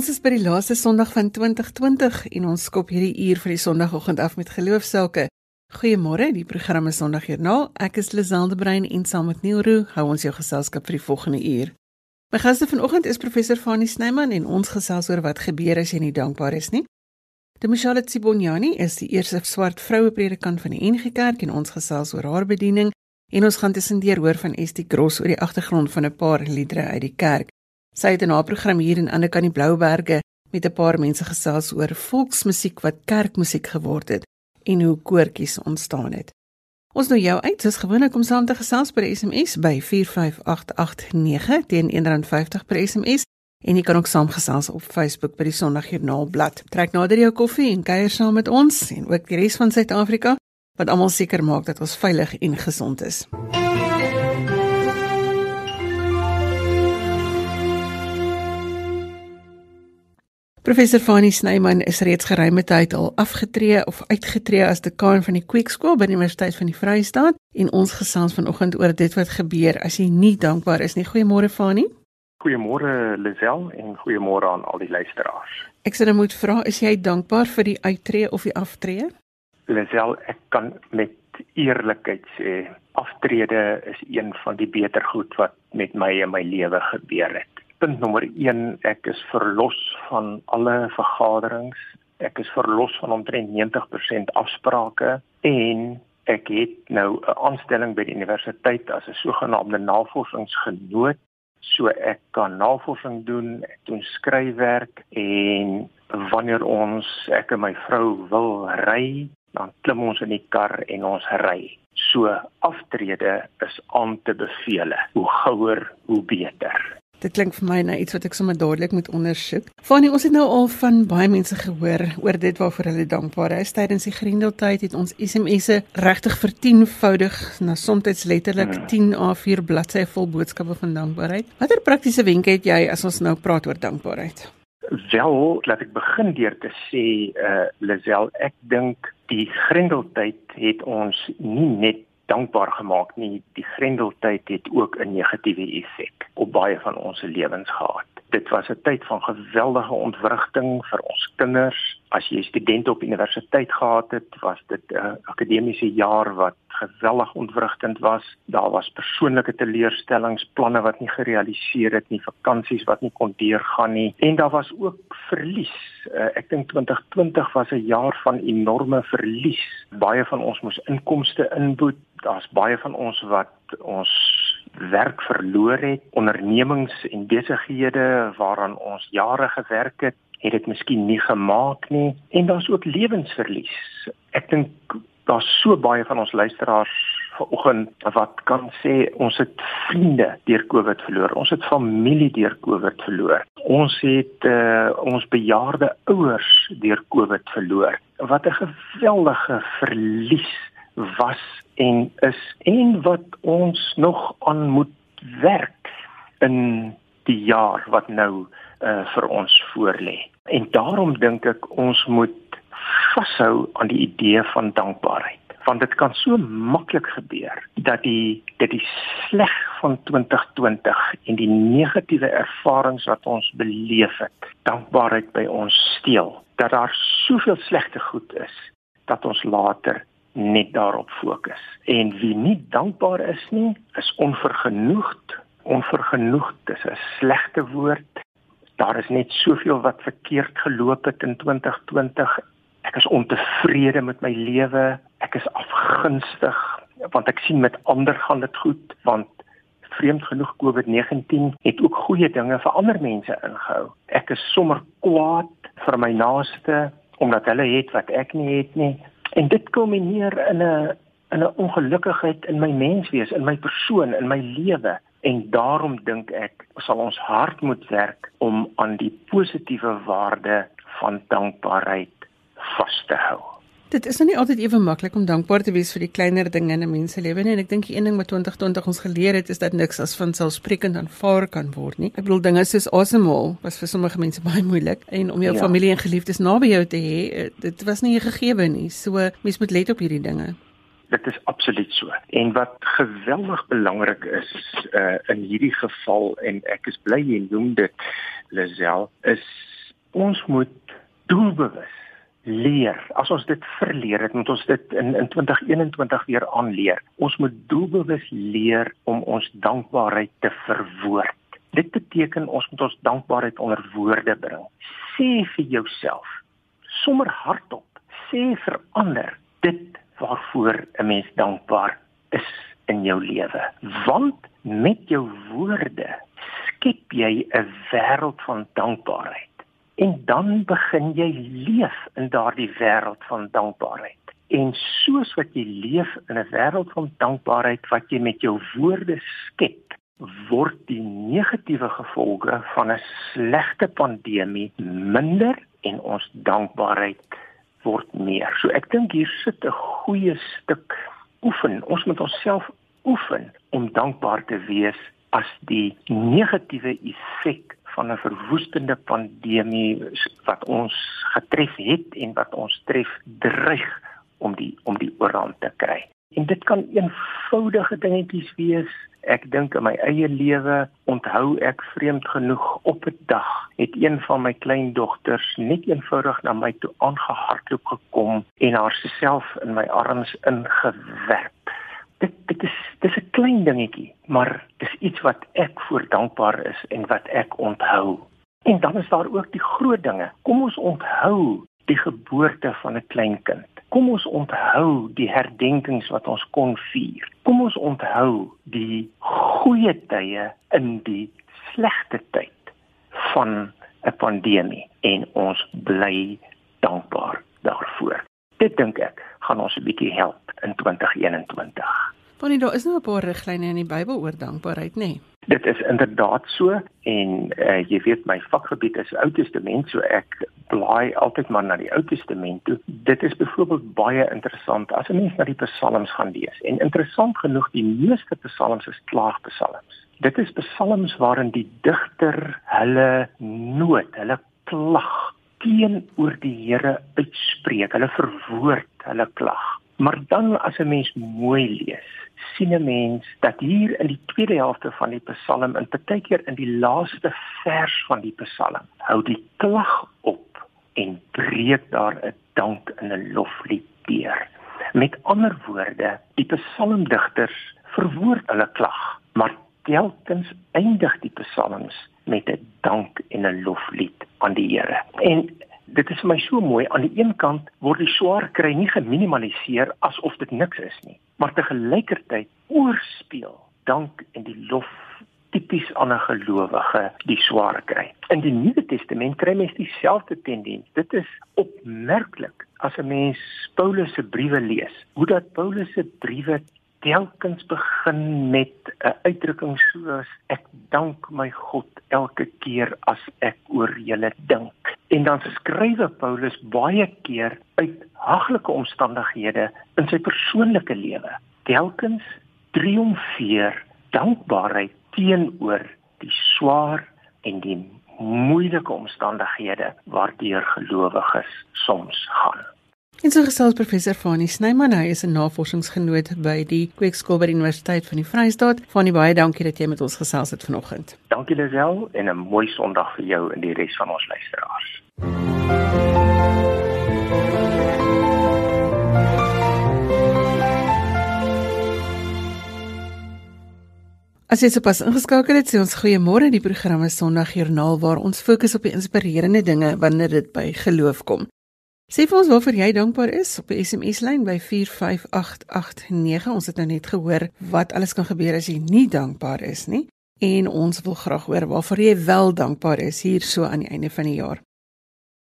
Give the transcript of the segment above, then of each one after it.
Ons is by die laaste Sondag van 2020 en ons skop hierdie uur vir die Sondagoggend af met geloofsake. Goeiemôre, die program is Sondagjoernaal. Ek is Lizelde Brein en saam met Neil Roo hou ons jou geselskap vir die volgende uur. My gaste vanoggend is professor Fanie Snyman en ons gesels oor wat gebeur as jy nie dankbaar is nie. Demishala Tsibonyani is die eerste swart vroue predikant van die NG Kerk en ons gesels oor haar bediening en ons gaan tussendeur hoor van Estie Gross oor die agtergrond van 'n paar liedere uit die kerk. Sy het in haar program hier in Ander kan die Blouberge met 'n paar mense gesels oor volksmusiek wat kerkmusiek geword het en hoe koortjies ontstaan het. Ons nou jou uit, soos gewoonlik om saam te gesels die SMS by 45889 teen R1.50 per SMS en jy kan ook saamgesels op Facebook by die Sondagjoernaal blad. Trek nader jou koffie en kuier saam met ons en ook die res van Suid-Afrika wat almal seker maak dat ons veilig en gesond is. Professor Fanie Snyman is reeds geruime tyd al afgetree of uitgetree as dekaan van die Kweekskool by die Universiteit van die Vrystaat en ons gesels vanoggend oor dit wat gebeur as jy nie dankbaar is nie. Goeiemôre Fanie. Goeiemôre Lisel en goeiemôre aan al die luisteraars. Ek sou net moet vra, is jy dankbaar vir die uittreë of die aftree? Lisel, ek kan met eerlikheid sê aftrede is een van die beter goed wat met my in my lewe gebeur het punt nommer 1 ek is verlos van alle vergaderings. Ek is verlos van omtrent 90% afsprake en ek het nou 'n aanstelling by die universiteit as 'n sogenaamde navorsingsgenoot. So ek kan navorsing doen ek doen skryfwerk en wanneer ons ek en my vrou wil ry dan klim ons in die kar en ons ry. So aftrede is aan te beveel. Hoe gouer hoe beter Dit klink vir my na iets wat ek sommer dadelik moet ondersoek. Fanie, ons het nou al van baie mense gehoor oor dit waarvoor hulle dankbaar is. Tydens die Grendeltyd het ons SMS'e regtig vertienvoudig na soms letterlik 10 hmm. A4 bladsye vol boodskappe van dankbaarheid. Watter praktiese wenke het jy as ons nou praat oor dankbaarheid? Wel, laat ek begin deur te sê, eh uh, Lisel, ek dink die Grendeltyd het ons nie net dankbaar gemaak nie. Die Grendeltyd het ook 'n negatiewe effek op baie van ons lewens gehad. Dit was 'n tyd van geweldige ontwrigting vir ons kinders. As jy studente op universiteit gehad het, was dit 'n akademiese jaar wat geweldig ontwrigtend was. Daar was persoonlike teleurstellings, planne wat nie gerealiseer het nie, vakansies wat nie kon deurgaan nie en daar was ook verlies. Uh, ek dink 2020 was 'n jaar van enorme verlies. Baie van ons moes inkomste inboet. Daar's baie van ons wat ons werk verloor het, ondernemings en besighede waaraan ons jare gewerk het, het dit miskien nie gemaak nie en daar's ook lewensverlies. Ek dink daar's so baie van ons luisteraars vanoggend wat kan sê ons het vriende deur Covid verloor. Ons het familie deur Covid verloor. Ons het uh, ons bejaarde ouers deur Covid verloor. Wat 'n geweldige verlies was en is en wat ons nog aan moet werk in die jaar wat nou uh, vir ons voorlê. En daarom dink ek ons moet vashou aan die idee van dankbaarheid want dit kan so maklik gebeur dat die dat die sleg van 2020 en die negatiewe ervarings wat ons beleef het dankbaarheid by ons steel dat daar soveel slegte goed is dat ons later net daarop fokus. En wie nie dankbaar is nie is onvergenoegd onvergenoegd is 'n slegte woord. Daar is net soveel wat verkeerd geloop het in 2020 ek is ontevrede met my lewe, ek is afgunstig want ek sien met ander gaan dit goed want vreemd genoeg COVID-19 het ook goeie dinge vir ander mense ingehou. Ek is sommer kwaad vir my naaste omdat hulle het wat ek nie het nie en dit kulmineer in 'n in 'n ongelukkigheid in my menswees, in my persoon, in my lewe en daarom dink ek sal ons hard moet werk om aan die positiewe waarde van dankbaarheid vas te hou. Dit is nou nie altyd ewe maklik om dankbaar te wees vir die kleiner dinge in 'n mens se lewe nie en ek dink die een ding wat 2020 ons geleer het is dat niks as van selfsprekend aanvaar kan word nie. Ek bedoel dinge soos asemhaal was vir sommige mense baie moeilik en om jou ja. familie en geliefdes naby jou te hê, eh, dit was nie 'n gegewe nie. So mens moet let op hierdie dinge. Dit is absoluut so. En wat geweldig belangrik is uh, in hierdie geval en ek is bly jy noem dit Lisel is Ons moet doelbewus leer. As ons dit verleer het, moet ons dit in in 2021 weer aanleer. Ons moet doelbewus leer om ons dankbaarheid te verwoord. Dit beteken ons moet ons dankbaarheid onder woorde bring. Sê vir jouself, sommer hardop, sê vir ander dit waarvoor 'n mens dankbaar is in jou lewe. Want met jou woorde skep jy 'n wêreld van dankbaarheid. En dan begin jy leef in daardie wêreld van dankbaarheid. En soos wat jy leef in 'n wêreld van dankbaarheid wat jy met jou woorde skep, word die negatiewe gevolge van 'n slegte pandemie minder en ons dankbaarheid word meer. So ek dink hier sit 'n goeie stuk oefen. Ons moet onsself oefen om dankbaar te wees as die negatiewe effek van 'n verwoestende pandemie wat ons getref het en wat ons tref dreig om die om die oorhand te kry. En dit kan eenvoudige dingetjies wees. Ek dink in my eie lewe onthou ek vreemd genoeg op 'n dag het een van my kleindogters net eenvoudig na my toe aangehardloop gekom en haarself in my arms ingewerp dit dit is dis 'n klein dingetjie, maar dis iets wat ek voor dankbaar is en wat ek onthou. En dan is daar ook die groot dinge. Kom ons onthou die geboorte van 'n klein kind. Kom ons onthou die herdenkings wat ons kon vier. Kom ons onthou die goeie tye in die slegte tyd van 'n pandemie en ons bly dankbaar daarvoor. Dit dink ek gaan ons 'n bietjie help in 2021. Bonnie, daar is nou 'n paar riglyne in die Bybel oor dankbaarheid, nê? Nee? Dit is inderdaad so en uh, jy weet my vakgebied is Ou Testament, so ek blaai altyd maar na die Ou Testament toe. Dit is byvoorbeeld baie interessant as 'n mens na die Psalms gaan lees. En interessant genoeg, die meeste Psalms is klaagpsalms. Dit is psalms waarin die digter hulle nood, hulle klag teenoor die Here uitspreek. Hulle verwoord hulle klag. Maar dan as 'n mens mooi lees, sien 'n mens dat hier in die tweede helfte van die Psalm en partykeer in die laaste vers van die Psalm, hou die klag op en breek daar 'n dank en 'n loflied deur. Met ander woorde, die psalmdigters verwoord hulle klag, maar telkens eindig die psalms met 'n dank en 'n loflied aan die Here. En dit is vir my so mooi aan die een kant word die swaar kry nie geminimaliseer asof dit niks is nie, maar te gelykertyd oorspeel dank en die lof tipies aan 'n gelowige die swaar kry. In die Nuwe Testament kry mens dieselfde tendens. Dit is opmerklik as 'n mens Paulus se briewe lees, hoe dat Paulus se briewe telkens begin met 'n uitdrukking soos ek dank my God elke keer as ek oor julle dink. En dan skrywe Paulus baie keer uit haglike omstandighede in sy persoonlike lewe. Telkens triomfeer dankbaarheid teenoor die swaar en die moeilike omstandighede waardeur gelowiges soms gaan. En so gesels professor Fanie Snyman, hy is 'n navorsingsgenoot by die Kweekskool by die Universiteit van die Vrystaat. Fanie, baie dankie dat jy met ons gesels het vanoggend. Dankie Lisel en 'n mooi Sondag vir jou en die res van ons luisteraars. As jy sopas ingeskakel het, sê ons goeiemôre. Die program is Sondagjoernaal waar ons fokus op die inspirerende dinge wanneer dit by geloof kom. Sê vir ons waarvoor jy dankbaar is op die SMS lyn by 45889. Ons het nou net gehoor wat alles kan gebeur as jy nie dankbaar is nie en ons wil graag hoor waarvoor jy wel dankbaar is hier so aan die einde van die jaar.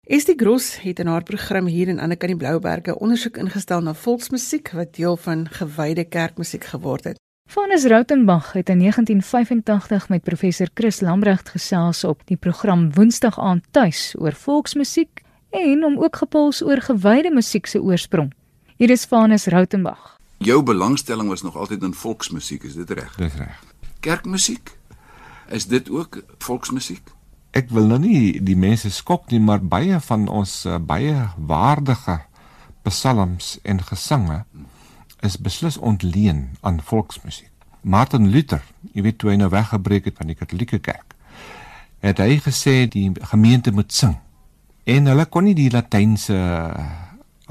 Estie Gross het in haar program hier in Annekan die Blouberge ondersoek ingestel na volksmusiek wat deel van gewyde kerkmusiek geword het. Vanus Rautenbach het in 1985 met professor Chris Lambrecht gesels op die program Woensdag aand tuis oor volksmusiek en om ook gepuls oor gewyde musiek se oorsprong. Hier is Vanus Rautenbach. Jou belangstelling was nog altyd in volksmusiek, is dit reg? Dis reg. Kerkmusiek? Is dit ook volksmusiek? Ek wil nou nie die mense skok nie, maar baie van ons uh, baie waardige psalms en gesange is beslis ontleen aan volksmusiek. Martin Luther, jy weet toe hy nou weggebreek het van die Katolieke Kerk, het hy gesê die gemeente moet sing En hulle kon nie die Latynse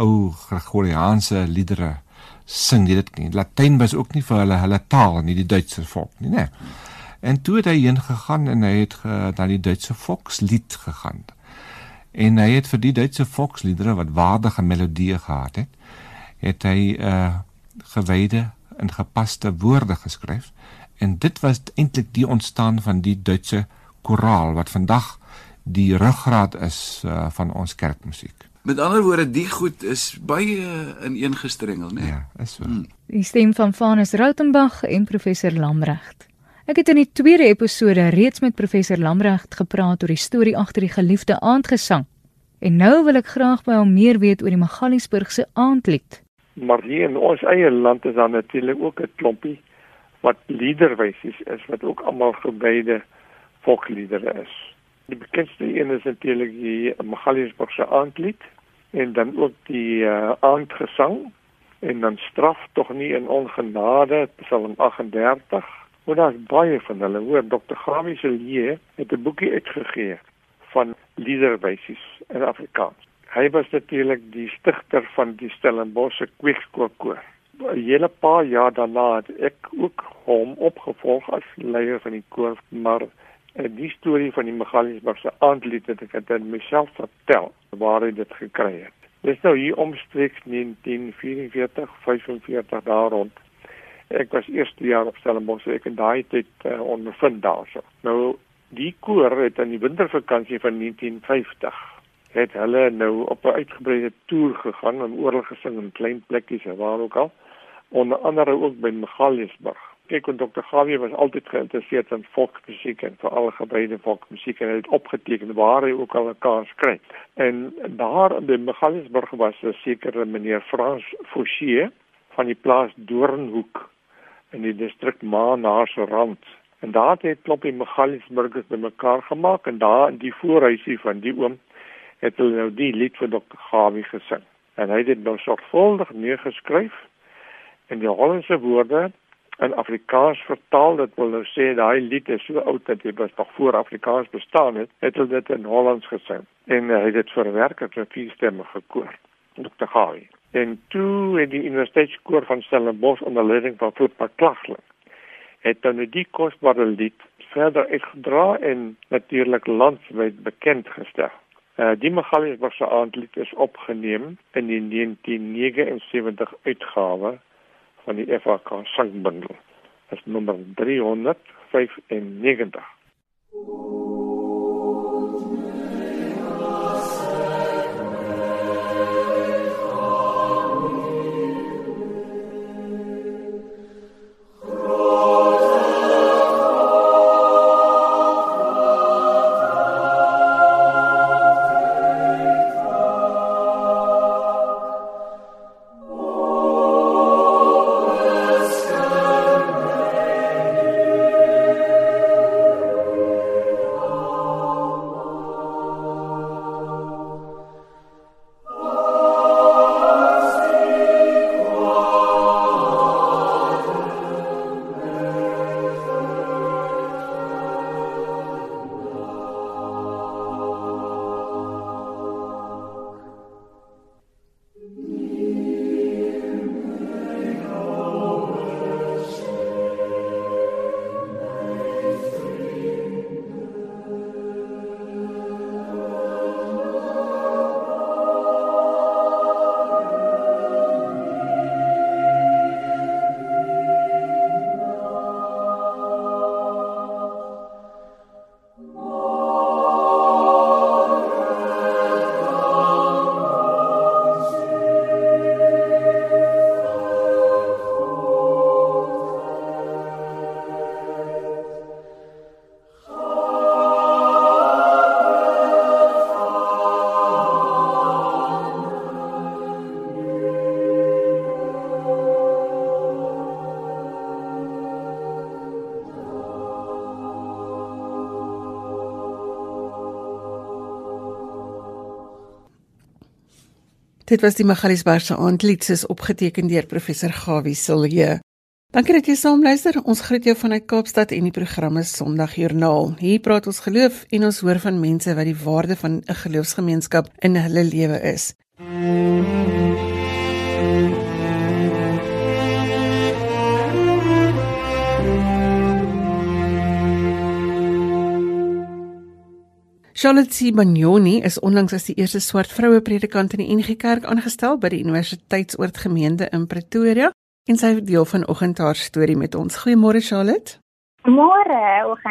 ou Gregoriaanse liedere sing nie dit nie. Latyn was ook nie vir hulle hulle taal nie, die Duitse volk nie, né? En toe het hy heen gegaan en hy het ge, na die Duitse volkslied gegaan. En hy het vir die Duitse volksliedere wat waardige melodieë gehad het, het hy uh, gewyde en gepaste woorde geskryf en dit was eintlik die ontstaan van die Duitse koraal wat vandag die ruggraat is uh, van ons kerkmusiek. Met ander woorde, die goed is baie ineengestrengel, né? Nee? Ja, is so. Hmm. Die stem van Vanus Rautenbach en professor Lamregt. Ek het in die tweede episode reeds met professor Lamregt gepraat oor die storie agter die geliefde aandgesang. En nou wil ek graag by hom meer weet oor die Magaliesburgse aandlied. Maar hier in ons eie land is daar natuurlik ook 'n klompie wat liederwysies is wat ook almal gebeide volksliedere is. Die bekendste een is natuurlik die Magaliesburgse aandlied en dan ook die uh, aandgesang en dan straf tog nie in ongenade Psalm 38. Maar daar's baie van hulle. Hoor Dr. Gawie se leer het 'n boekie uitgegee van liederwysies in Afrikaans. Hy was natuurlik die stigter van die Stellenbosch Kweekskoorkoor. 'n Hele paar jaar daarna het ek ook hom opgevolg as leier van die koor, maar En die storie van die Magaliesburgse aandlied het ek aan myself vertel waar hy dit gekry het. Dis nou hier omstreeks 1944, 45 daar rond. Ek was eerste jaar op Stellenbosch ek en daai tyd uh, ondervind daarso. Nou die koor het in die wintervakansie van 1950 het hulle nou op 'n uitgebreide toer gegaan en oral gesing in klein plekkies en waar ook al onder andere ook by Magaliesburg kyk en Dr. Gawie was altyd geïnteresseerd in volksmusiek en veral gebreide volksmusiek en hy het opgeteken waar hy ook al 'n kans kry. En daar in die Magaliesburg was 'n sekere meneer Frans Fouchier van die plaas Doornhoek in die distrik Maanaarsrand. En daar het kloppie Magaliesburgers bymekaar gemaak en daar in die voorhuisie van die oom het hulle nou die lied vir Dr. Gawie gesing. En hy het dit nou sorgvuldig neergeskryf in die Hollandse woorde in Afrikaans vertaal dit wil nou sê daai lied is so oud dat dit nog voor Afrikaans bestaan het het hulle dit in Hollands gesing en hy het dit verwerk het met vier stemme gekoor Dr. Gawie en toe het die universiteitskoor van Stellenbosch onder leiding van Flopa Klagling het dan die kosbare lied verder uitgedra en natuurlik landwyd bekend gestel Uh, die Magaliesburgse aandlied is opgeneem in die 1979 uitgawe van die FAK sangbundel. Dit is nommer 395. Dit was die Magaliesbergse aandlied soos opgeteken deur professor Gawie Silje. Dankie dat jy saam luister. Ons groet jou vanuit Kaapstad en die programme Sondagjoernaal. Hier praat ons geloof en ons hoor van mense wat die waarde van 'n geloofsgemeenskap in hulle lewe is. Charlotte Sibagnoni is onlangs as die eerste swart vroue predikant in die NG Kerk aangestel by die Universiteitsoord gemeente in Pretoria en sy deel vanoggend haar storie met ons. Goeiemôre Charlotte. Môre,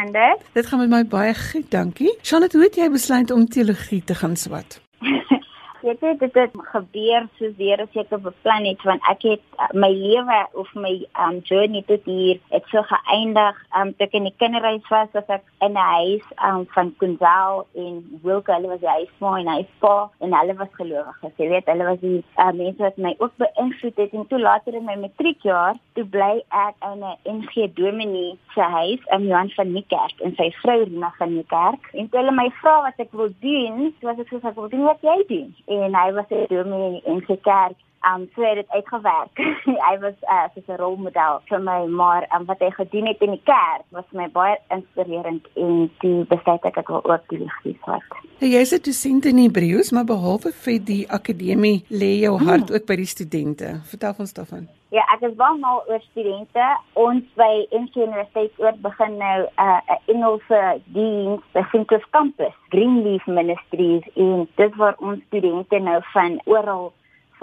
dit? Dit gaan met my baie goed, dankie. Charlotte, hoe het jy besluit om teologie te gaan swat? weet jy dit het gebeur soos die Here seker beplan het want ek het uh, my lewe of my um journey tot hier het so geëindig um toe ek in die kinderhuis was as ek in 'n huis um van Kunzal in Wilke hulle was die huisma en huispa en hulle was gelowiges jy weet hulle was die uh, mense wat my ook beïnvloed het en toe later in my matriekjaar toe bly ek in 'n NG Dominee se huis in Johan van Niekerk en sy vrou Rina van Niekerk. En toe hulle my vra wat ek wil doen so was ek so ek wil doen wat jy doen en hy was 'n dominee in sy kerk. Um so het dit uitgewerk. hy was uh, soos 'n rolmodel vir my, maar um, wat hy gedoen het in die kerk was my baie inspirerend en die besluit ek ek wil ook die ligie vat. Hey, jy is 'n dosent in Hebreëus, maar behalwe vir die akademie, lê jou hmm. hart hmm. ook by die studente. Vertel ons daarvan. Ja, ek is baie mal oor studente. Ons by NG Universiteit oor begin nou 'n uh, 'n Engelse diens by Fincus Campus, Greenleaf Ministries en dit waar ons studente nou van oral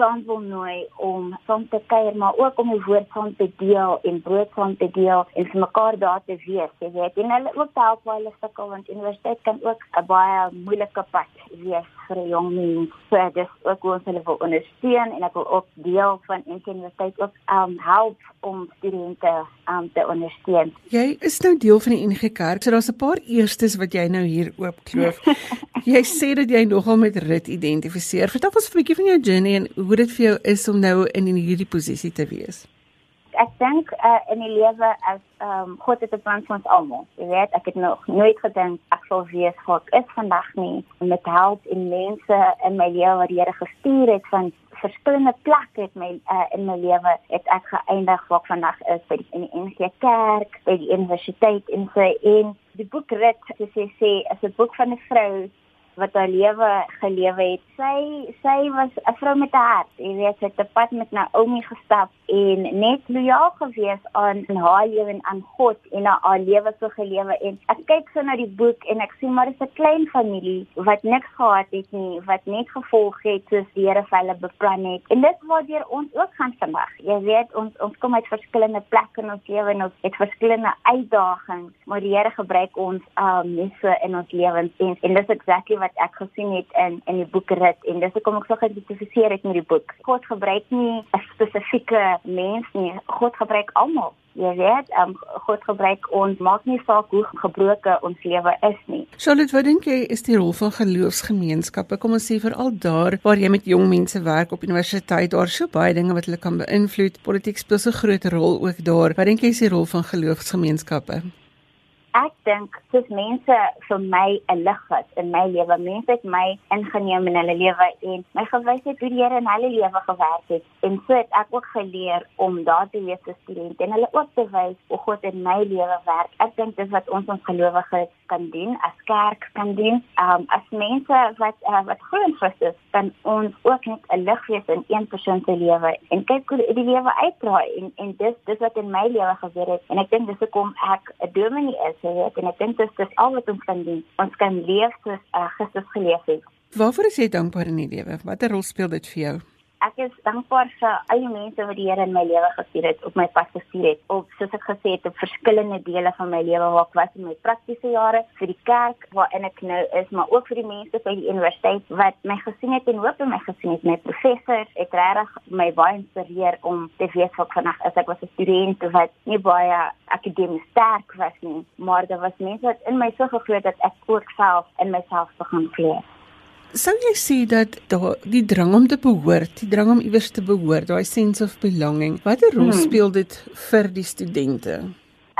saam wil nooi om saam te kuier maar ook om die woord saam te deel en brood saam te deel en vir mekaar daar te wees. Jy weet, en hulle ook help waar hulle sukkel want universiteit kan ook 'n baie moeilike pad wees vir 'n jong mens. So dis ook hoe ons hulle wil ondersteun en ek wil ook deel van universiteit ook um help om studente um te ondersteun. Jy is nou deel van die NG Kerk. So daar's 'n paar eerstes wat jy nou hier oopkloof. jy sê dat jy nogal met rit identifiseer. Vertel ons 'n bietjie van jou journey en hoe dit vir jou is om nou in hierdie posisie te wees. Ek dink uh, in die lewe as ehm um, God het 'n plan vir ons almal. Jy weet, ek het nog nooit gedink ek sou wees wat ek is vandag nie met help in mense in my lewe wat Here gestuur het van verskillende plekke het my uh, in my lewe het ek geëindig waar ek vandag is by die, in die NG Kerk, by die universiteit en so en die boek soos jy sê, is 'n boek van 'n vrou wat haar lewe gelewe het. Sy sy was 'n vrou met 'n hart. Jy weet, sy het te pad met Naomi gestap en net lojaal gewees aan haar lewe en aan God en na haar lewe so gelewe en ek kyk so na die boek en ek sien maar dis 'n klein familie wat niks gehad het nie, wat net gevolg het soos die Here vir hulle beplan het. En dit waardeur ons ook gaan vandag. Jy weet, ons ons kom uit verskillende plekke in ons lewe en ons het verskillende uitdagings, maar die Here gebruik ons um net so in ons lewens en, en dis exactly wat ek gesien het in in die boek Rit en dis hoekom ek so geïdentifiseer het met die boek. God gebruik nie 'n spesifieke mens nie. God gebruik almal. Jy weet, um, God gebruik ons, maak nie saak hoe gebroken ons lewe is nie. Charlotte, wat dink jy is die rol van geloofsgemeenskappe? Kom ons sê veral daar waar jy met jong mense werk op universiteit, daar so baie dinge wat hulle kan beïnvloed. Politiek speel so 'n groot rol ook daar. Wat dink jy is die rol van geloofsgemeenskappe? Ek dink dis mense vir my 'n lig is in my lewe. Mense het my ingeneem in hulle lewe en my gewys het hoe die Here in hulle lewe gewerk het. En so het ek ook geleer om daar te wees as student en hulle ook te wys hoe God in my lewe werk. Ek dink dis wat ons ons gelowiges kan doen, as kerk kan doen. Um as mense wat uh, wat glo in Christus, dan ons ook net 'n lig wees in een persoon se lewe en kyk hoe die lewe uitdraai en en dis dis wat in my lewe gebeur het. En ek dink dis hoekom ek 'n dominee is jy weet en ek dink dit is al wat ons kan doen. Ons kan leef soos uh, Christus geleef het. Waarvoor is jy dankbaar in die lewe? Watter rol speel dit vir jou? Ek is dankbaar vir al die mense wat die Here in my lewe gestuur het, op my pad gestuur het, op soos ek gesê het, op verskillende dele van my lewe waar ek was in my praktiese jare, vir die kerk waarin ek nou is, maar ook vir die mense by die universiteit wat my gesien het en hoop in my gesien het, my professors, het regtig my baie inspireer om te weet wat vandag is. Ek was 'n student wat nie baie akademies sterk was nie, maar daar was mense wat in my so geglo het dat ek ook self in myself begin glo. Sou jy sê dat daar die drang om te behoort, die drang om iewers te behoort, daai sense of belonging, watter rol hmm. speel dit vir die studente?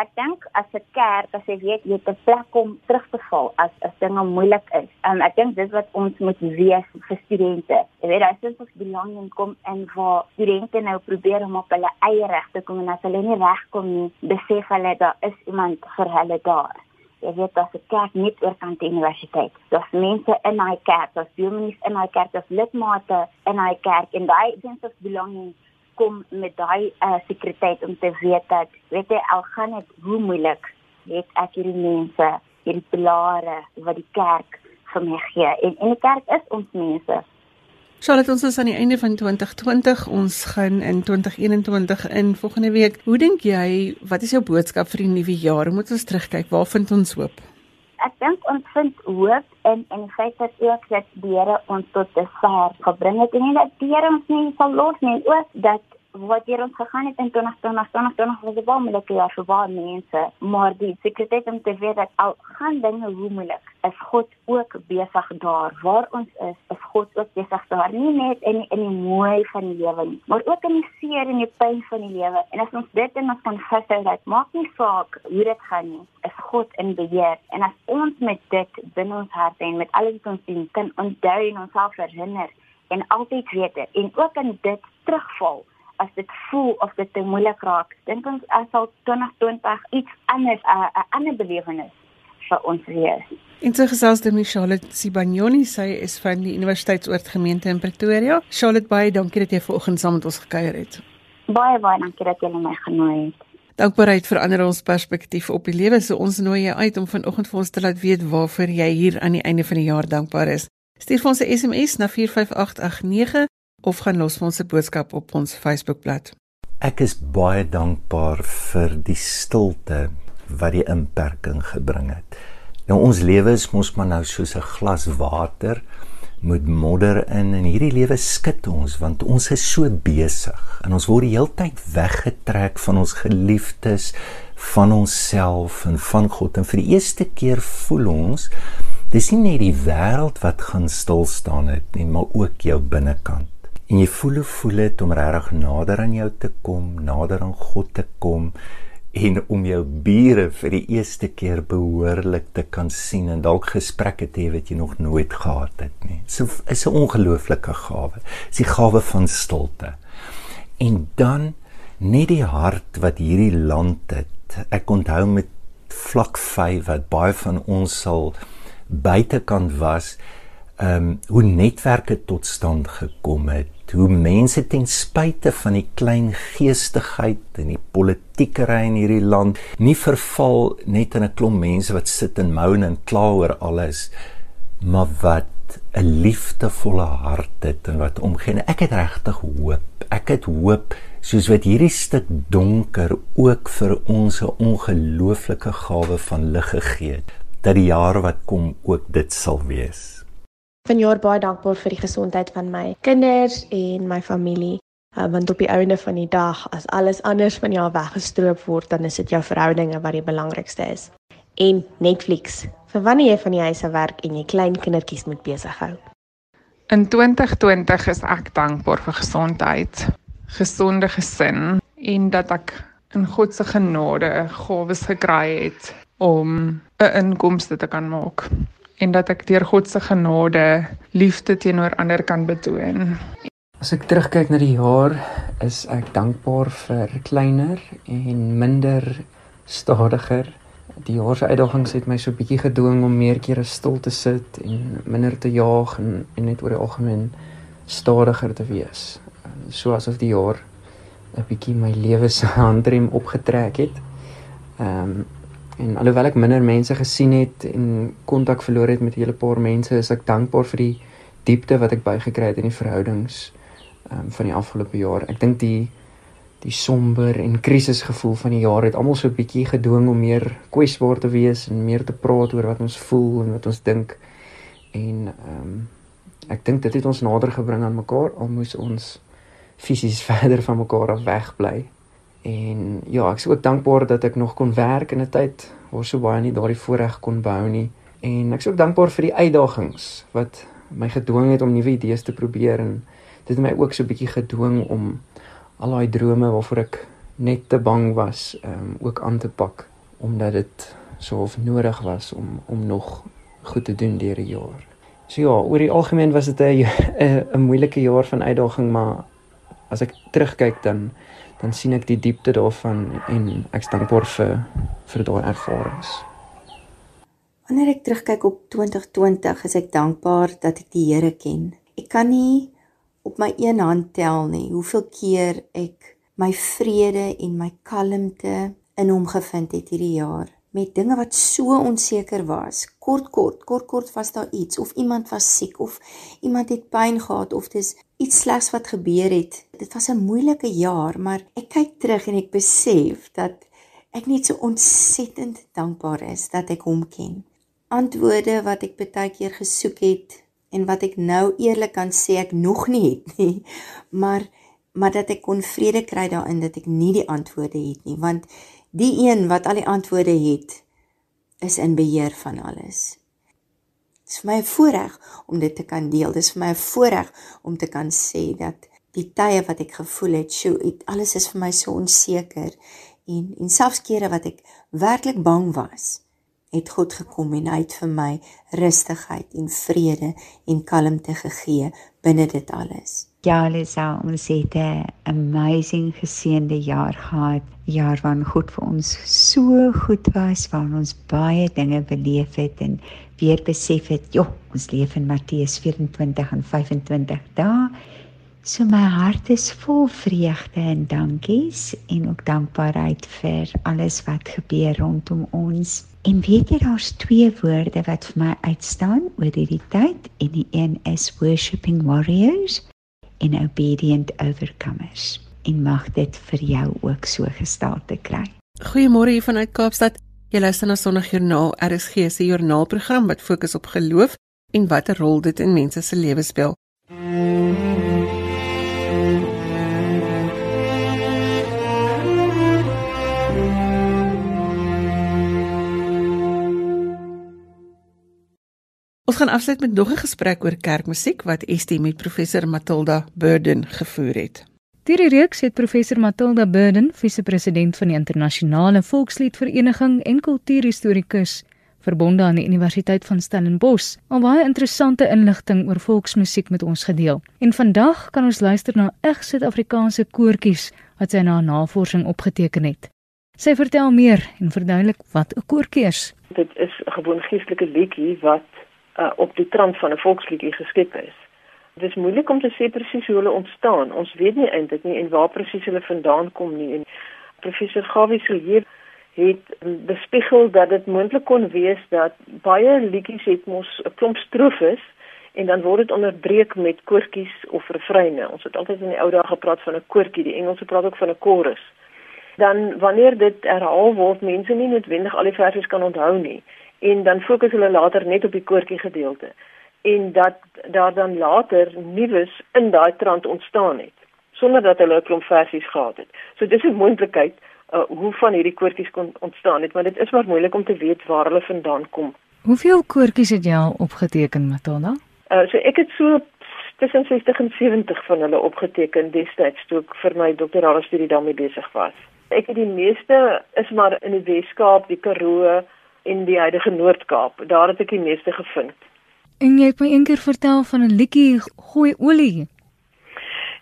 Ek dink as 'n kerk, as jy weet jy het 'n plek om terug te val as as dinge moeilik is. Um, ek dink dis wat ons moet wees vir studente. Jy weet, as dit ons belanging kom en waar studente nou probeer om op hulle eie reg te kom en as hulle nie regkom nie, besef hulle daar is iemand vir hulle daar. Jy weet as 'n kerk net oor kan die universiteit. Daar's mense in daai kerk, daar's dominees in daai kerk, daar's lidmate in daai kerk. En daai sense of belonging kom met daai uh, sekuriteit om te weet dat weet jy al gaan dit hoe moeilik het ek hierdie mense hierdie pilare wat die kerk vir my gee. En en die kerk is ons mense Charlotte ons is aan die einde van 2020 ons gaan in 2021 in volgende week. Hoe dink jy wat is jou boodskap vir die nuwe jaar? Hoe moet ons terugkyk. Waar vind ons hoop? Ek dink ons vind hoop in in die feit dat ook dat die Here ons tot dusver gebring het. En nie dat die Here ons nie sal los nie ook dat wat hier ons gegaan het in 2020, 2020 was 'n baie moeilike jaar vir baie mense, maar die sekuriteit om te weet dat al gaan dinge hoe moeilik, is God ook besig daar waar ons is, is God ook besig daar, nie net in in die mooi van die lewe nie, maar ook in die seer en die pyn van die lewe. En as ons dit in ons kan vashou dat maak nie saak hoe dit gaan nie, is God in beheer. En as ons met dit binne ons hart en met alles wat ons sien, kan onthou en onsself herinner en altyd weet en ook in dit terugval as dit voel of dit te moeilik raak, dink ons as sal 2020 iets anders 'n uh, ander belewenis vir ons wees. In sy gesels met Charlotte Sibanyoni, sy is van die Universiteitsoord gemeente in Pretoria. Charlotte, baie dankie dat jy vanoggend saam met ons gekuier het. Baie baie dankie dat jy my genooi het. Dankbaarheid verander ons perspektief op die lewe. So ons nooi jou uit om vanoggend vir ons te laat weet waarvoor jy hier aan die einde van die jaar dankbaar is. Stuur vir ons 'n SMS na 45889 of gaan los vir ons 'n boodskap op ons Facebookblad. Ek is baie dankbaar vir die stilte wat die inperking gebring het. Nou ons lewe is mos maar nou soos 'n glas water met modder in en hierdie lewe skud ons want ons is so besig en ons word die hele tyd weggetrek van ons geliefdes, van onsself en van God en vir die eerste keer voel ons dis nie net die wêreld wat gaan stil staan het nie, maar ook jou binnekant en jy voel hoe voel dit om regtig nader aan jou te kom, nader aan God te kom en om jou bure vir die eerste keer behoorlik te kan sien en dalk gesprekke te hê wat jy nog nooit gehad het nie. So is 'n ongelooflike gawe. Dis die gawe van stilte. En dan net die hart wat hierdie land het. Ek onthou met vlak 5 wat baie van ons sal buitekant was, ehm um, hoe netwerke tot stand gekom het hoe mense ten spyte van die klein geestigheid en die politiekery in hierdie land nie verval net in 'n klomp mense wat sit en moan en kla oor alles maar wat 'n liefdevolle hart het en wat omgee. Ek het regtig hoop. Ek het hoop soos wat hierdie stuk donker ook vir ons 'n ongelooflike gawe van lig gegee het dat die jaar wat kom ook dit sal wees vanjaar baie dankbaar vir die gesondheid van my kinders en my familie. Uh, want op die einde van die dag as alles anders van jou weggestroop word, dan is dit jou verhoudinge wat die belangrikste is. En Netflix. Vir wanneer jy van die huis af werk en jy klein kindertjies moet besig hou. In 2020 is ek dankbaar vir gesondheid, gesonde gesin en dat ek in God se genade gawes gekry het om 'n inkomste te kan maak en dat ek deur God se genade liefde teenoor ander kan betoon. As ek terugkyk na die jaar, is ek dankbaar vir kleiner en minder stadiger. Die jaar se uitdagings het my so bietjie gedwing om meer kere stil te sit en minder te jaag en, en net oor die algemeen stadiger te wees. So asof die jaar 'n bietjie my lewe se handrem opgetrek het. Ehm um, En alhoewel ek minder mense gesien het en kontak verloor het met 'n hele paar mense, is ek dankbaar vir die diepte wat ek bygekry het in die verhoudings um, van die afgelope jaar. Ek dink die die somber en krisisgevoel van die jaar het almal so 'n bietjie gedwing om meer kwesbaar te wees en meer te praat oor wat ons voel en wat ons dink. En ehm um, ek dink dit het ons nader gebring aan mekaar al moes ons fisies verder van mekaar af wegbly. En ja, ek is ook dankbaar dat ek nog kon werk in 'n tyd waar so baie nie daardie voorreg kon behou nie. En ek is ook dankbaar vir die uitdagings wat my gedwing het om nuwe idees te probeer en dit het my ook so 'n bietjie gedwing om al daai drome waarvoor ek net te bang was um ook aan te pak omdat dit so of nodig was om om nog goed te doen deur die jaar. So ja, oor die algemeen was dit 'n 'n moeilike jaar van uitdaging, maar as ek terugkyk dan dan sien ek die diepte daarvan en ek is dankbaar vir vir daai ervarings. Wanneer ek terugkyk op 2020, is ek dankbaar dat ek die Here ken. Ek kan nie op my een hand tel nie hoeveel keer ek my vrede en my kalmte in hom gevind het hierdie jaar met dinge wat so onseker was. Kort kort, kort kort was daar iets of iemand was siek of iemand het pyn gehad of dis iets slegs wat gebeur het. Dit was 'n moeilike jaar, maar ek kyk terug en ek besef dat ek net so ontsettend dankbaar is dat ek hom ken. Antwoorde wat ek baie keer gesoek het en wat ek nou eerlik kan sê ek nog nie het nie, maar maar dat ek kon vrede kry daarin dat ek nie die antwoorde het nie, want Die een wat al die antwoorde het, is in beheer van alles. Dit is vir my 'n voorreg om dit te kan deel. Dit is vir my 'n voorreg om te kan sê dat die tye wat ek gevoel het, sjoe, alles is vir my so onseker en en selfs kere wat ek werklik bang was, het God gekom en hy het vir my rustigheid en vrede en kalmte gegee binne dit alles. Ja, Lisa, ons het 'n amazing geseënde jaar gehad. Jaar waarin God vir ons so goed was, waarin ons baie dinge beleef het en weer besef het, "Jo, ons leef in Matteus 24 en 25 dae." So my hart is vol vreugde en dankies en ook dankbaarheid vir alles wat gebeur rondom ons. En weet jy daar's twee woorde wat vir my uitstaan oor hierdie tyd en die een is worshiping warriors en obedient overcomers. En mag dit vir jou ook so gestalte kry. Goeiemôre hier vanuit Kaapstad. Jy luister na Sondagjoernaal, RSG se joernaalprogram wat fokus op geloof en watter rol dit in mense se lewens speel. Ons gaan afsluit met nog 'n gesprek oor kerkmusiek wat Estie met professor Matilda Burden gevoer het. Hierdie reeks het professor Matilda Burden, vise-president van die internasionale volksliedvereniging en kultuurhistorikus, verbonde aan die Universiteit van Stellenbosch, al baie interessante inligting oor volksmusiek met ons gedeel. En vandag kan ons luister na eg Suid-Afrikaanse koortjies wat sy na navorsing opgeteken het. Sy vertel meer en verduidelik wat 'n koortjie is. Dit is 'n gewoon geestelike liedjie wat uh, op die trant van 'n volksliedjie geskep is. Dit is moeilik om te sê presies hoe hulle ontstaan. Ons weet nie eintlik nie en waar presies hulle vandaan kom nie. En professor Gawie Silje het bespiegel dat dit moontlik kon wees dat baie liedjies het mos 'n klomp strofes en dan word dit onderbreek met koortjies of refreine. Ons het altyd in die ou dae gepraat van 'n koortjie, die Engelse praat ook van 'n chorus. Dan wanneer dit herhaal word, mense nie noodwendig al die verse kan onthou nie en dan fokus hulle later net op die koortjie gedeelte en dat daar dan later nuus in daai trant ontstaan het sonder dat hulle 'n klomp versies gehad het. So dis 'n moontlikheid uh, hoe van hierdie koortjies kon ontstaan het, maar dit is maar moeilik om te weet waar hulle vandaan kom. Hoeveel koortjies het jy al opgeteken, Matilda? Uh, so ek het so tussen 60 en 70 van hulle opgeteken destyds toe ek vir my doktorale studie daarmee besig was. Ek het die meeste is maar in die Weskaap, die Karoo, in die huidige Noord-Kaap. Daar het ek die meeste gevind. En jy het my eendag vertel van 'n liedjie Gooi olie.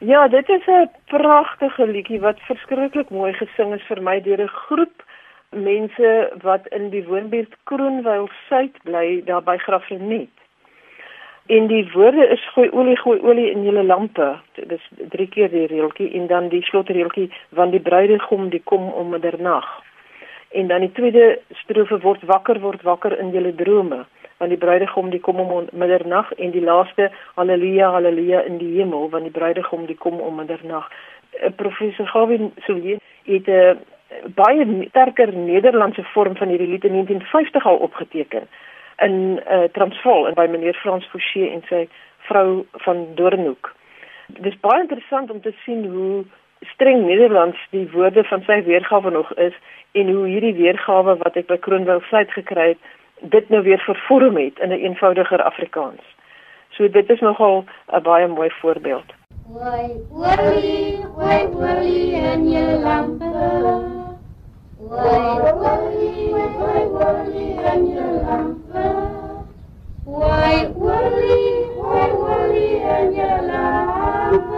Ja, dit is 'n pragtige liedjie wat verskriklik mooi gesing is vir my deur 'n groep mense wat in die woonbuurt Kroonwyl Suid bly daar by Graafrenet. En die woorde is gooi olie, gooi olie in julle lampe. Dit is drie keer die reeltjie en dan die slotreeltjie want die bruidegom die kom om middernag. En dan die tweede strofe word wakker word wakker in julle drome want die bruidegom die kom om middernag en die laaste haleluja haleluja in die hemel want die bruidegom die kom om middernag. Uh, professor Gavin Soulier het uh, baie sterker Nederlandse vorm van hierdie lied in 1950 al opgeteken in uh, Transvaal en by meneer Frans Forsie en sy vrou van Doornhoek. Dit is baie interessant om te sien hoe streng Nederlands die woorde van sy weergawe nog is en hoe hierdie weergawe wat ek by Kroonwyl Suid gekry het, dit nou weer vervorm het in 'n eenvoudiger Afrikaans. So dit is nogal 'n baie mooi voorbeeld. Oei, oei, oei, oei en julle lampe. Oei, oei, oei, oei en julle lampe. Oei, oei, oei, oei en julle lampe.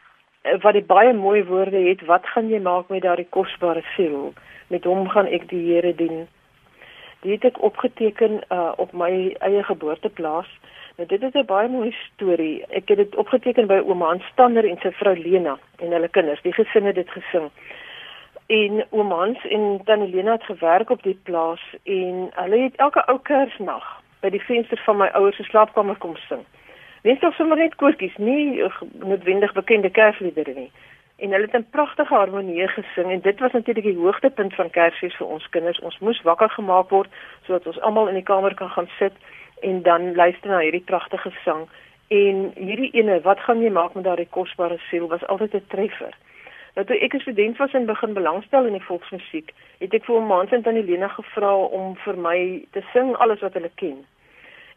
wat die baie mooi woorde het, wat gaan jy maak met daardie kosbare siel? Met hom gaan ek die Here dien. Dit het ek opgeteken uh, op my eie geboorteplaas. Nou dit is 'n baie mooi storie. Ek het dit opgeteken by ouma Hans Stander en sy vrou Lena en hulle kinders. Die gesin het dit gesing. En ouma Hans en tannie Lena het gewerk op die plaas en hulle het elke ou Kersnag by die venster van my ouers se slaapkamer kom sing. Net so sommer net koortjies, nie noodwendig bekende Kersliedere nie. En hulle het 'n pragtige harmonie gesing en dit was natuurlik die hoogtepunt van Kersfees vir ons kinders. Ons moes wakker gemaak word sodat ons almal in die kamer kan gaan sit en dan luister na hierdie pragtige sang. En hierdie ene, wat gaan jy maak met daardie kosbare siel was altyd 'n treffer. Nou toe ek 'n student was en begin belangstel in die volksmusiek, het ek vir 'n maand in Tanelena gevra om vir my te sing alles wat hulle ken.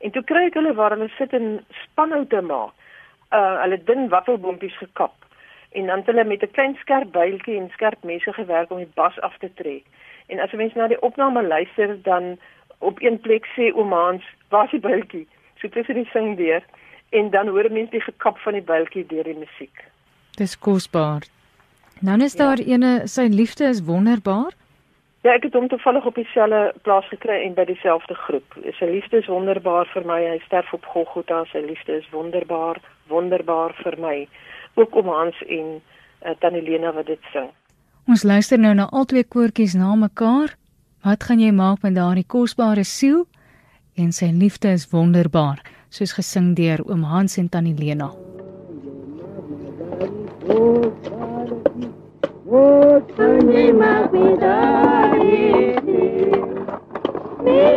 En toe kry ek hulle waar hulle sit en spanhou te maak. Uh hulle dun waffelboompies gekap en dan het hulle met 'n klein skerp builtjie en skerp messe gewerk om die bas af te trek. En as jy mens na die opname luister dan op een plek sê oomans, "Waar is die builtjie?" So tussen die sing deur en dan hoor mense die gekap van die builtjie deur die musiek. Dis kosbaar. Nou is daar ja. ene sy liefde is wonderbaar. Ja, ek het hom toevallig op dieselfde plaas gekry en by dieselfde groep. Sy liefde is wonderbaar vir my. Hy sterf op Golgotha. Sy liefde is wonderbaar, wonderbaar vir my. Ook om Hans en uh, Tannie Lena wat dit sing. Ons luister nou na albei koortjies na mekaar. Wat gaan jy maak met daardie kosbare siel? En sy liefde is wonderbaar, soos gesing deur oom Hans en tannie Lena. Wat kan jy maak met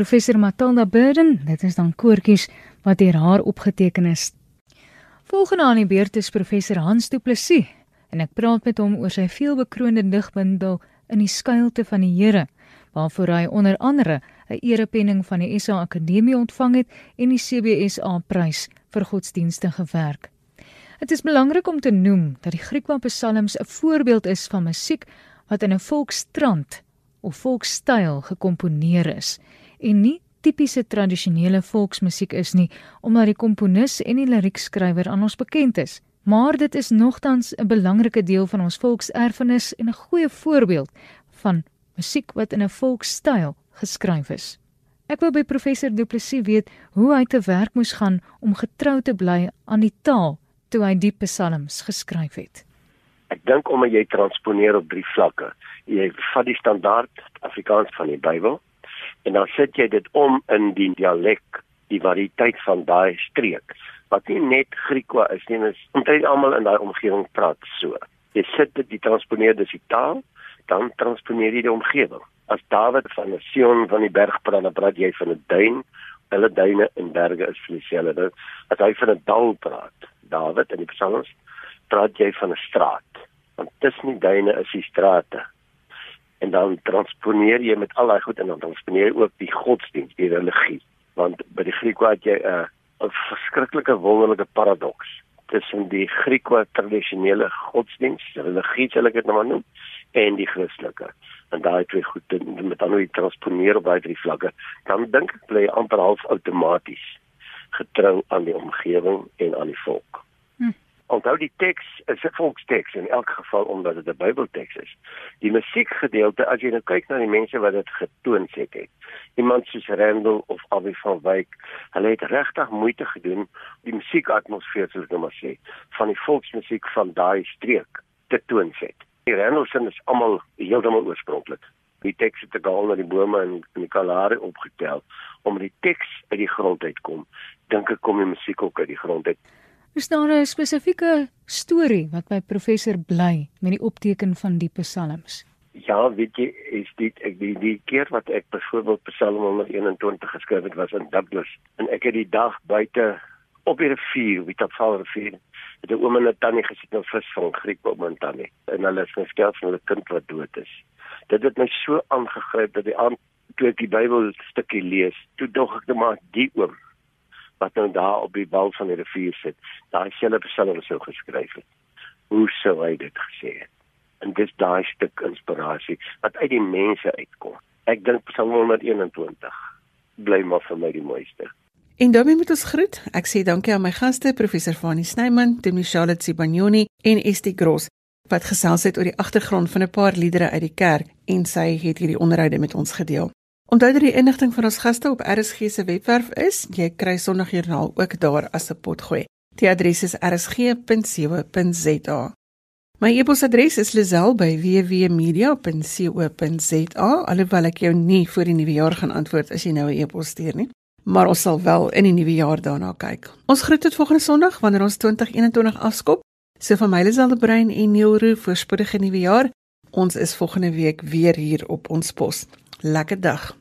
professor Matilda Burden. Dit is dan koortjies wat deur haar opgeteken is. Volgende aan die beurt is professor Hans Du Plessis en ek praat met hom oor sy veelbekroonde digbundel In die skuilte van die Here waarvoor hy onder andere 'n erepenning van die SA Akademie ontvang het en die CBSA prys vir godsdienstige werk. Dit is belangrik om te noem dat die Griekwa Psalms 'n voorbeeld is van musiek wat in 'n volkstrant of volkstyl gekomponeer is en nie tipiese tradisionele volksmusiek is nie omdat die komponis en die liriekskrywer aan ons bekend is. Maar dit is nogtans 'n belangrike deel van ons volkserfenis en 'n goeie voorbeeld van musiek wat in 'n volkstyl geskryf is. Ek wou by professor Du Plessis weet hoe hy te werk moes gaan om getrou te bly aan die taal toe hy die psalms geskryf het. Ek dink omdat jy transponeer op drie vlakke. Jy vat die standaard Afrikaans van die Bybel en dan sit jy dit om in die dialek, die variëteit van daai streek wat nie net Griekwa is nie, ons omtrent almal in daai omgewing praat so. Jy sit dit die transponeer dis die taal dan transponeer jy die omgewing. As Dawid van 'n Sion van die berg praat, dan praat jy van 'n duin. Hulle duine en berge is vir dieselfde. As hy van 'n dal praat, Dawid in die Psalms, praat jy van 'n straat. Want tussen die duine is die strate. En dan transponeer jy met al daai goed en dan transponeer jy ook die godsdienst, die religie. Want by die Griek wat jy 'n uh, verskriklike wonderlike paradoks tussen die Griekse tradisionele godsdienst, religie sal ek dit nou maar noem, en die Christelike. En daai twee goed met dan hoe jy transponeer op daai drie vlakke, dan dink ek bly amper half outomaties getrou aan die omgewing en aan die volk. Onthou die teks is 'n volksteks in elk geval omdat dit 'n Bybelteks is. Die musiekgedeelte as jy nou kyk na die mense wat dit getoon het, het iemand soos Randall of Abby van Wyk, hulle het regtig moeite gedoen die musiekatmosfeer soos ek nou maar sê van die volksmusiek van daai streek te toon set die Randallson is almal heeltemal oorspronklik. Die teks het ek al onder die bome in in die Kalahari opgetel om die teks uit die grond uit kom. Dink ek kom die musiek ook uit die grond uit. Is daar 'n spesifieke storie wat by professor bly met die opteken van die psalms? Ja, weet jy, is dit ek die die keer wat ek byvoorbeeld Psalm 121 geskryf het was in Douglas en ek het die dag buite op die rivier, die Tafal rivier, het 'n oom en 'n tannie gesit en vis vang, Griek oom en tannie. En hulle het vertel van hulle kind wat dood is. Dit het my so aangegryp dat die aand toe ek die Bybel stukkie lees, toe dog ek net maar die oom wat nou daar op die bal van die rivier sit, daai selfe psalm sou geskryf het. Hoe sou hy dit gesê het? En dis daai stuk inspirasie wat uit die mense uitkom. Ek dink Psalm 121 bly maar vir my die mooiste. En daarmee moet ons groet. Ek sê dankie aan my gaste, professor Fanie Snyman, Tumi Charlotte Sibanyoni en Estie Gross wat gesels het oor die agtergrond van 'n paar liedere uit die kerk en sy het hierdie onderhoude met ons gedeel. Onthou dat die inligting van ons gaste op RSG se webwerf is. Jy kry Sondagjoernaal ook daar as 'n potgooi. Die adres is rsg.co.za. My e-posadres is lazel@wwmedia.co.za. Alhoewel ek jou nie voor die nuwe jaar gaan antwoord as jy nou 'n e-pos stuur nie maar ons sal wel in die nuwe jaar daarna kyk. Ons groet tot volgende Sondag wanneer ons 2021 afskop. So van my Liselde Brein en Neil Roo voorspoedige nuwe jaar. Ons is volgende week weer hier op ons pos. Lekker dag.